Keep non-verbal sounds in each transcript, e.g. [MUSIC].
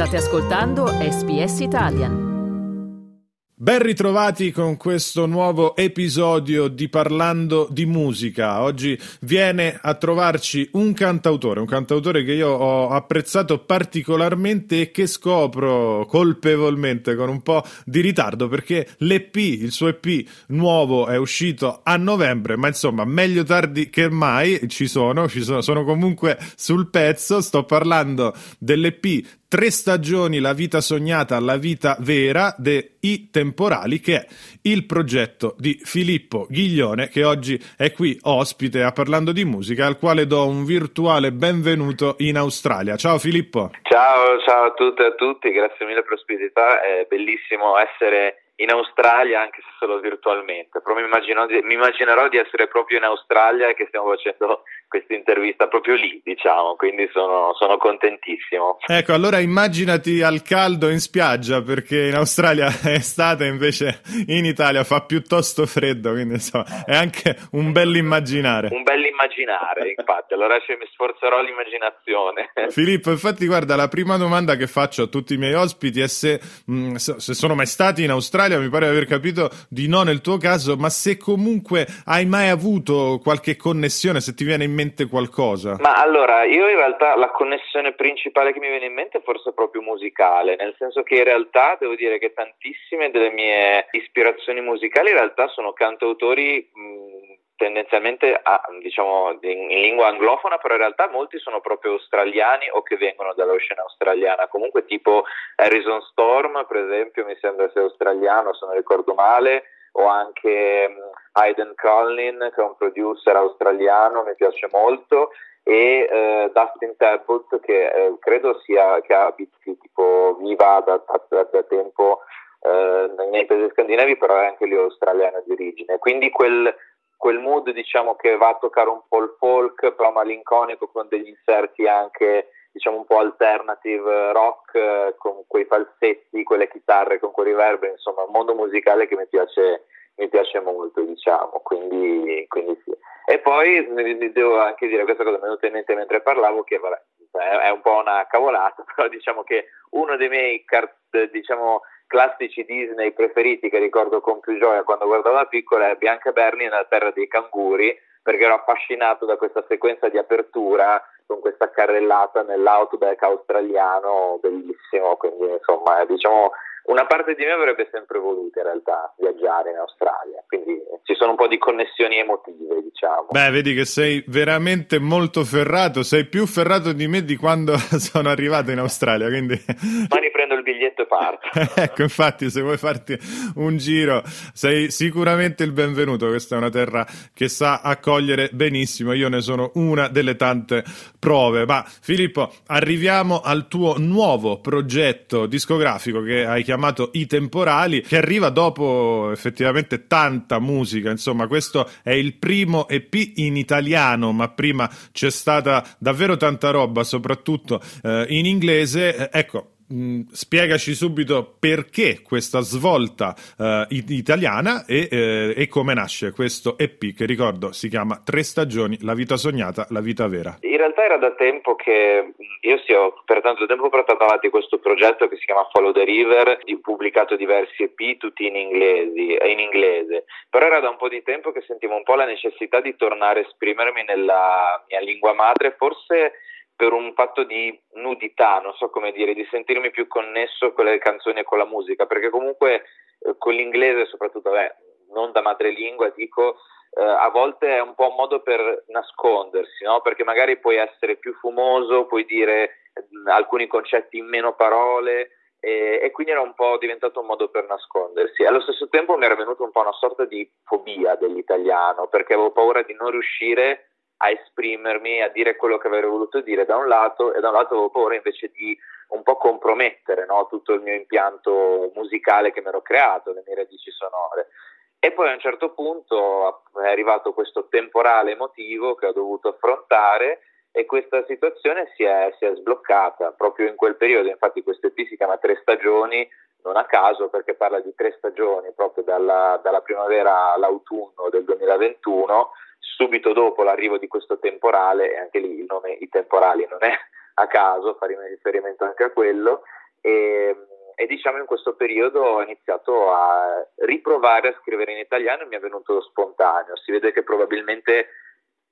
State ascoltando SBS Italian. Ben ritrovati con questo nuovo episodio di Parlando di musica. Oggi viene a trovarci un cantautore, un cantautore che io ho apprezzato particolarmente e che scopro colpevolmente con un po' di ritardo perché l'EP, il suo EP nuovo è uscito a novembre, ma insomma meglio tardi che mai ci sono, ci sono, sono comunque sul pezzo, sto parlando dell'EP Tre stagioni, la vita sognata, la vita vera de I Temporali, che è il progetto di Filippo Ghiglione, che oggi è qui ospite a Parlando di Musica, al quale do un virtuale benvenuto in Australia. Ciao Filippo. Ciao, ciao a tutte e a tutti, grazie mille per l'ospitalità, è bellissimo essere in Australia anche se solo virtualmente, però mi, mi immaginerò di essere proprio in Australia e che stiamo facendo questa intervista proprio lì, diciamo, quindi sono, sono, contentissimo. Ecco, allora immaginati al caldo in spiaggia, perché in Australia [LAUGHS] è estate, invece in Italia fa piuttosto freddo, quindi insomma è anche un bell'immaginare. Un bell'immaginare, infatti, allora mi sforzerò l'immaginazione. [LAUGHS] Filippo, infatti guarda, la prima domanda che faccio a tutti i miei ospiti è se, mh, se sono mai stati in Australia, mi pare di aver capito di no nel tuo caso, ma se comunque hai mai avuto qualche connessione, se ti viene in mente mente qualcosa? Ma allora, io in realtà la connessione principale che mi viene in mente è forse proprio musicale, nel senso che in realtà devo dire che tantissime delle mie ispirazioni musicali in realtà sono cantautori mh, tendenzialmente a, diciamo in, in, lingua anglofona, però in realtà molti sono proprio australiani o che vengono dalla scena australiana. Comunque tipo Harrison Storm, per esempio, mi sembra sia australiano, se non ricordo male o anche Hayden Collin che è un producer australiano, mi piace molto e uh, Dustin Talbot che uh, credo sia che ha vizi tipo viva da, da, da tempo uh, nei paesi scandinavi però è anche lì australiano di origine. Quindi quel, quel mood diciamo che va a toccare un po' il folk però malinconico con degli inserti anche diciamo un po' alternative rock eh, con quei falsetti, quelle chitarre con quei riverberi, insomma un mondo musicale che mi piace, mi piace molto diciamo, quindi, quindi sì. E poi devo anche dire questa cosa mi è venuta in mente mentre parlavo che vabbè, è un po' una cavolata, [LAUGHS] però diciamo che uno dei miei diciamo, classici Disney preferiti che ricordo con più gioia quando guardavo da piccola è Bianca Berni nella terra dei canguri perché ero affascinato da questa sequenza di apertura con questa carrellata nell'outback australiano bellissimo, quindi insomma diciamo una parte di me avrebbe sempre voluto in realtà viaggiare in Australia, quindi ci sono un po' di connessioni emotive, diciamo. Beh, vedi che sei veramente molto ferrato, sei più ferrato di me di quando [LAUGHS] sono arrivato in Australia, quindi... [LAUGHS] Domani prendo il biglietto e parto. [LAUGHS] ecco, infatti, se vuoi farti un giro, sei sicuramente il benvenuto, questa è una terra che sa accogliere benissimo, io ne sono una delle tante prove. Ma Filippo, arriviamo al tuo nuovo progetto discografico che hai chiamato I Temporali, che arriva dopo effettivamente tanta musica. Insomma, questo è il primo EP in italiano, ma prima c'è stata davvero tanta roba, soprattutto eh, in inglese. Eh, ecco, Mm, spiegaci subito perché questa svolta uh, italiana e, eh, e, come nasce questo EP che ricordo si chiama Tre stagioni, la vita sognata, la vita vera. In realtà era da tempo che io sì, ho per tanto tempo portato avanti questo progetto che si chiama Follow the River, ho pubblicato diversi EP tutti in, inglesi, in inglese, però era da un po' di tempo che sentivo un po' la necessità di tornare a esprimermi nella mia lingua madre, forse per un fatto di nudità, non so come dire, di sentirmi più connesso con le canzoni e con la musica, perché comunque eh, con l'inglese, soprattutto, beh, non da madrelingua, dico, eh, a volte è un po' un modo per nascondersi, no? perché magari puoi essere più fumoso, puoi dire mh, alcuni concetti in meno parole. E, e, quindi era un po' diventato un modo per nascondersi. Allo stesso tempo mi era venuta un po' una sorta di fobia dell'italiano, perché avevo paura di non riuscire a esprimermi, a dire quello che avrei voluto dire da un lato e da un lato avevo paura invece di un po' compromettere no? tutto il mio impianto musicale che mi ero creato, le mie radici sonore. E poi a un certo punto è arrivato questo temporale emotivo che ho dovuto affrontare e questa situazione si è, si è sbloccata proprio in quel periodo, infatti questo EP si chiama Tre stagioni, non a caso perché parla di tre stagioni, proprio dalla, dalla primavera all'autunno del 2021 subito dopo l'arrivo di questo temporale, e anche lì il nome I temporali non è a caso, faremo riferimento anche a quello, e, e diciamo in questo periodo ho iniziato a riprovare a scrivere in italiano e mi è venuto spontaneo. Si vede che probabilmente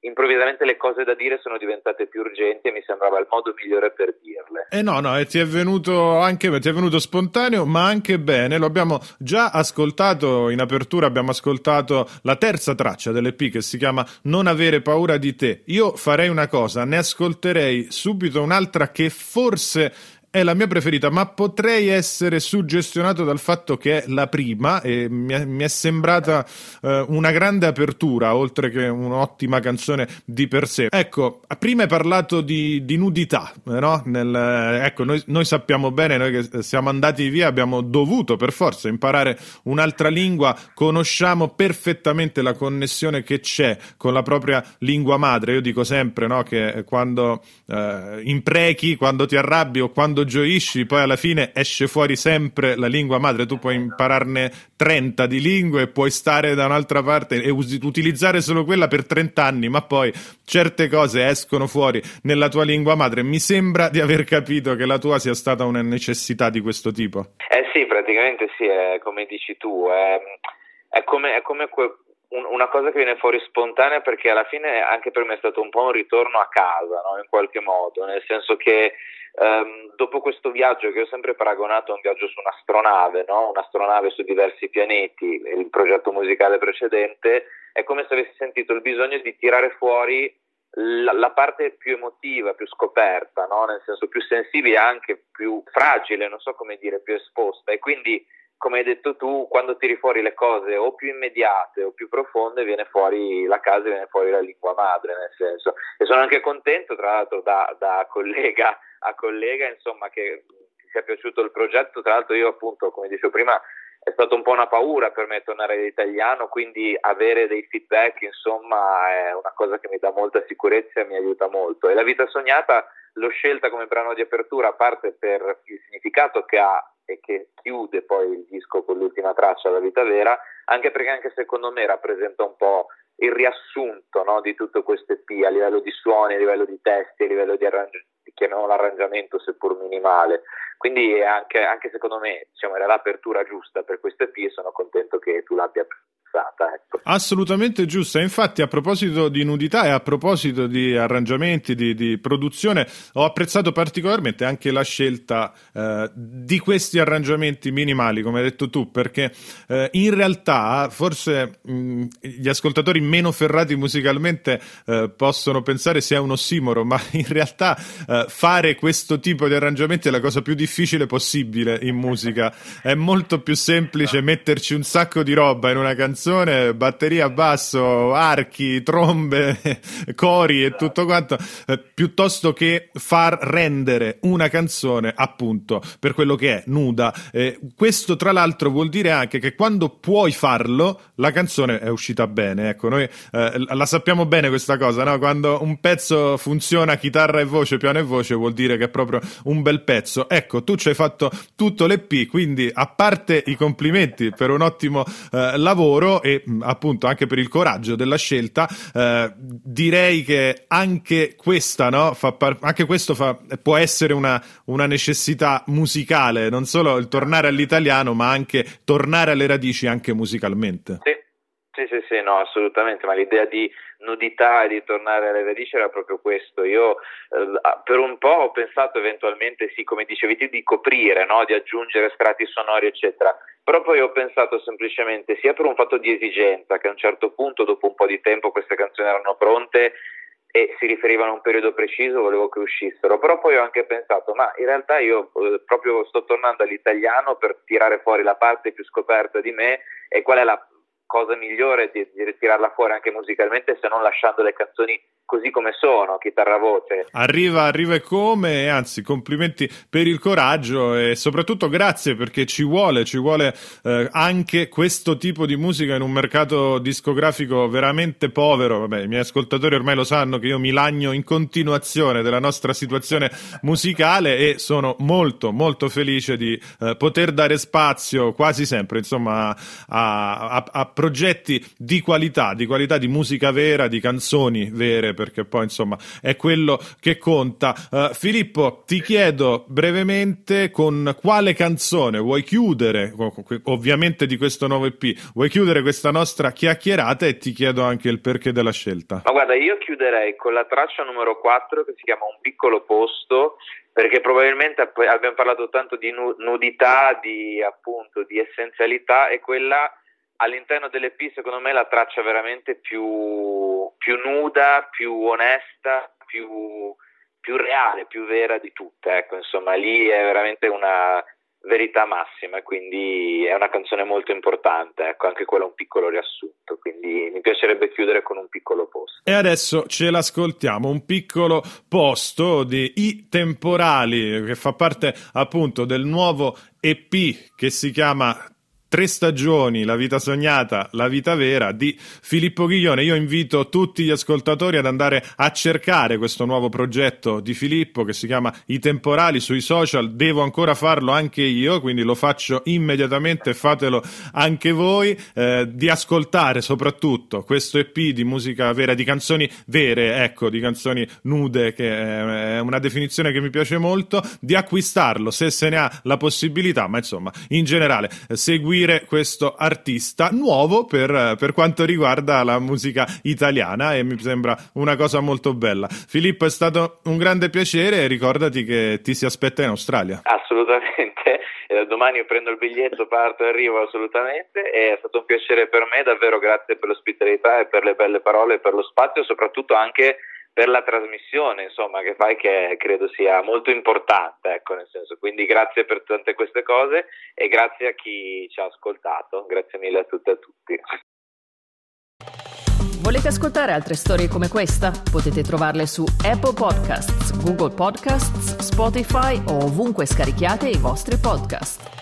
improvvisamente le cose da dire sono diventate più urgenti e mi sembrava il modo migliore per dirle. Eh no, no, e ti è venuto anche ti è venuto spontaneo, ma anche bene. Lo abbiamo già ascoltato in apertura, abbiamo ascoltato la terza traccia dell'EP che si chiama Non avere paura di te. Io farei una cosa, ne ascolterei subito un'altra che forse è la mia preferita, ma potrei essere suggestionato dal fatto che è la prima e mi è, mi è sembrata eh, una grande apertura, oltre che un'ottima canzone di per sé. Ecco, prima hai parlato di, di nudità, eh, no? Nel, ecco, noi, noi, sappiamo bene, noi che siamo andati via, abbiamo dovuto per forza imparare un'altra lingua, conosciamo perfettamente la connessione che c'è con la propria lingua madre. Io dico sempre no, che quando eh, imprechi, quando ti arrabbi o quando quando gioisci, poi alla fine esce fuori sempre la lingua madre. Tu puoi impararne 30 di lingue puoi stare da un'altra parte e us- utilizzare solo quella per 30 anni, ma poi certe cose escono fuori nella tua lingua madre. Mi sembra di aver capito che la tua sia stata una necessità di questo tipo. Eh sì, praticamente sì, è come dici tu. È, è come, è come que- una cosa che viene fuori spontanea perché alla fine anche per me è stato un po' un ritorno a casa, no? in qualche modo, nel senso che um, dopo questo viaggio che ho sempre paragonato a un viaggio su un'astronave, no? un'astronave su diversi pianeti, il progetto musicale precedente, è come se avessi sentito il bisogno di tirare fuori la, la parte più emotiva, più scoperta, no? nel senso più sensibile, anche più fragile, non so come dire, più esposta e quindi come hai detto tu, quando tiri fuori le cose o più immediate o più profonde, viene fuori la casa viene fuori la lingua madre, nel senso. E sono anche contento, tra l'altro, da, da collega a collega, insomma, che ti sia piaciuto il progetto. Tra l'altro, io, appunto, come dicevo prima, è stata un po' una paura per me tornare all'italiano, quindi avere dei feedback, insomma, è una cosa che mi dà molta sicurezza e mi aiuta molto. E la vita sognata l'ho scelta come brano di apertura, a parte per il significato che ha e che chiude poi il disco con l'ultima traccia, La vita vera, anche perché anche secondo me rappresenta un po' il riassunto no, di tutto questo EP a livello di suoni, a livello di testi, a livello di, arrangi- chiamiamolo arrangiamento seppur minimale. Quindi anche, anche secondo me diciamo, era l'apertura giusta per questo EP e sono contento che tu l'abbia apprezzata. Ecco. Assolutamente giusta. Infatti, a proposito di nudità e a proposito di arrangiamenti, di, di produzione, ho apprezzato particolarmente anche la scelta eh, di questi arrangiamenti minimali, come hai detto tu, perché eh, in realtà forse mh, gli ascoltatori meno ferrati musicalmente eh, possono pensare sia un ossimoro, ma [LAUGHS] in realtà eh, fare questo tipo di arrangiamenti è la cosa più difficile possibile in musica. È molto più semplice metterci un sacco di roba in una canzone canzone, batteria, basso, archi, trombe, [LAUGHS] cori e tutto quanto, eh, piuttosto che far rendere una canzone appunto per quello che è, nuda. Eh, questo tra l'altro vuol dire anche che quando puoi farlo, la canzone è uscita bene. Ecco, noi eh, la sappiamo bene questa cosa, no? Quando un pezzo funziona chitarra e voce, piano e voce, vuol dire che è proprio un bel pezzo. Ecco, tu ci hai fatto tutto l'EP, quindi a parte i complimenti per un ottimo eh, lavoro, lavoro e appunto anche per il coraggio della scelta, eh, direi che anche questa, no, par- anche questo fa- può essere una, una necessità musicale, non solo il tornare all'italiano, ma anche tornare alle radici anche musicalmente. Sì. Sì, sì, sì, no, assolutamente, ma l'idea di nudità e di tornare alle radici era proprio questo. Io eh, per un po' ho pensato eventualmente, sì, come dicevi tu, di coprire, no? di aggiungere strati sonori, eccetera. Però poi ho pensato semplicemente, sia per un fatto di esigenza, che a un certo punto, dopo un po' di tempo, queste canzoni erano pronte e si riferivano a un periodo preciso, volevo che uscissero. Però poi ho anche pensato, ma in realtà io eh, proprio sto tornando all'italiano per tirare fuori la parte più scoperta di me e qual è la cosa migliore di, di ritirarla fuori anche musicalmente se non lasciando le canzoni così come sono, chitarra voce. Arriva, arriva e come, anzi complimenti per il coraggio e soprattutto grazie perché ci vuole, ci vuole eh, anche questo tipo di musica in un mercato discografico veramente povero. Vabbè, i miei ascoltatori ormai lo sanno che io mi lagno in continuazione della nostra situazione musicale e sono molto, molto felice di eh, poter dare spazio quasi sempre, insomma, a, a, a progetti di qualità, di qualità di musica vera, di canzoni vere, perché poi insomma è quello che conta. Uh, Filippo, ti chiedo brevemente con quale canzone vuoi chiudere, ovviamente di questo nuovo EP, vuoi chiudere questa nostra chiacchierata e ti chiedo anche il perché della scelta. Ma guarda, io chiuderei con la traccia numero 4 che si chiama Un piccolo posto perché probabilmente abbiamo parlato tanto di nudità, di appunto di essenzialità e quella all'interno dell'EP secondo me la traccia veramente più, più nuda, più onesta, più, più, reale, più vera di tutte. Ecco, insomma, lì è veramente una verità massima, quindi è una canzone molto importante, ecco, anche quella un piccolo riassunto, quindi mi piacerebbe chiudere con un piccolo posto. E adesso ce l'ascoltiamo, un piccolo posto di I Temporali, che fa parte appunto del nuovo EP che si chiama Tre stagioni, la vita sognata, la vita vera di Filippo Ghiglione. Io invito tutti gli ascoltatori ad andare a cercare questo nuovo progetto di Filippo che si chiama I Temporali sui social. Devo ancora farlo anche io, quindi lo faccio immediatamente, fatelo anche voi. Eh, di ascoltare soprattutto questo EP di musica vera, di canzoni vere, ecco, di canzoni nude, che è una definizione che mi piace molto. Di acquistarlo se se ne ha la possibilità, ma insomma, in generale, seguire seguire questo artista nuovo per, per, quanto riguarda la musica italiana e mi sembra una cosa molto bella. Filippo è stato un grande piacere e ricordati che ti si aspetta in Australia. Assolutamente, [LAUGHS] e domani prendo il biglietto, parto e arrivo assolutamente è stato un piacere per me, davvero grazie per l'ospitalità e per le belle parole per lo spazio, soprattutto anche per la trasmissione insomma, che fai che credo sia molto importante, ecco, nel senso, quindi grazie per tutte queste cose e grazie a chi ci ha ascoltato, grazie mille a tutte e a tutti. Volete ascoltare altre storie come questa? Potete trovarle su Apple Podcasts, Google Podcasts, Spotify o ovunque scarichiate i vostri podcast.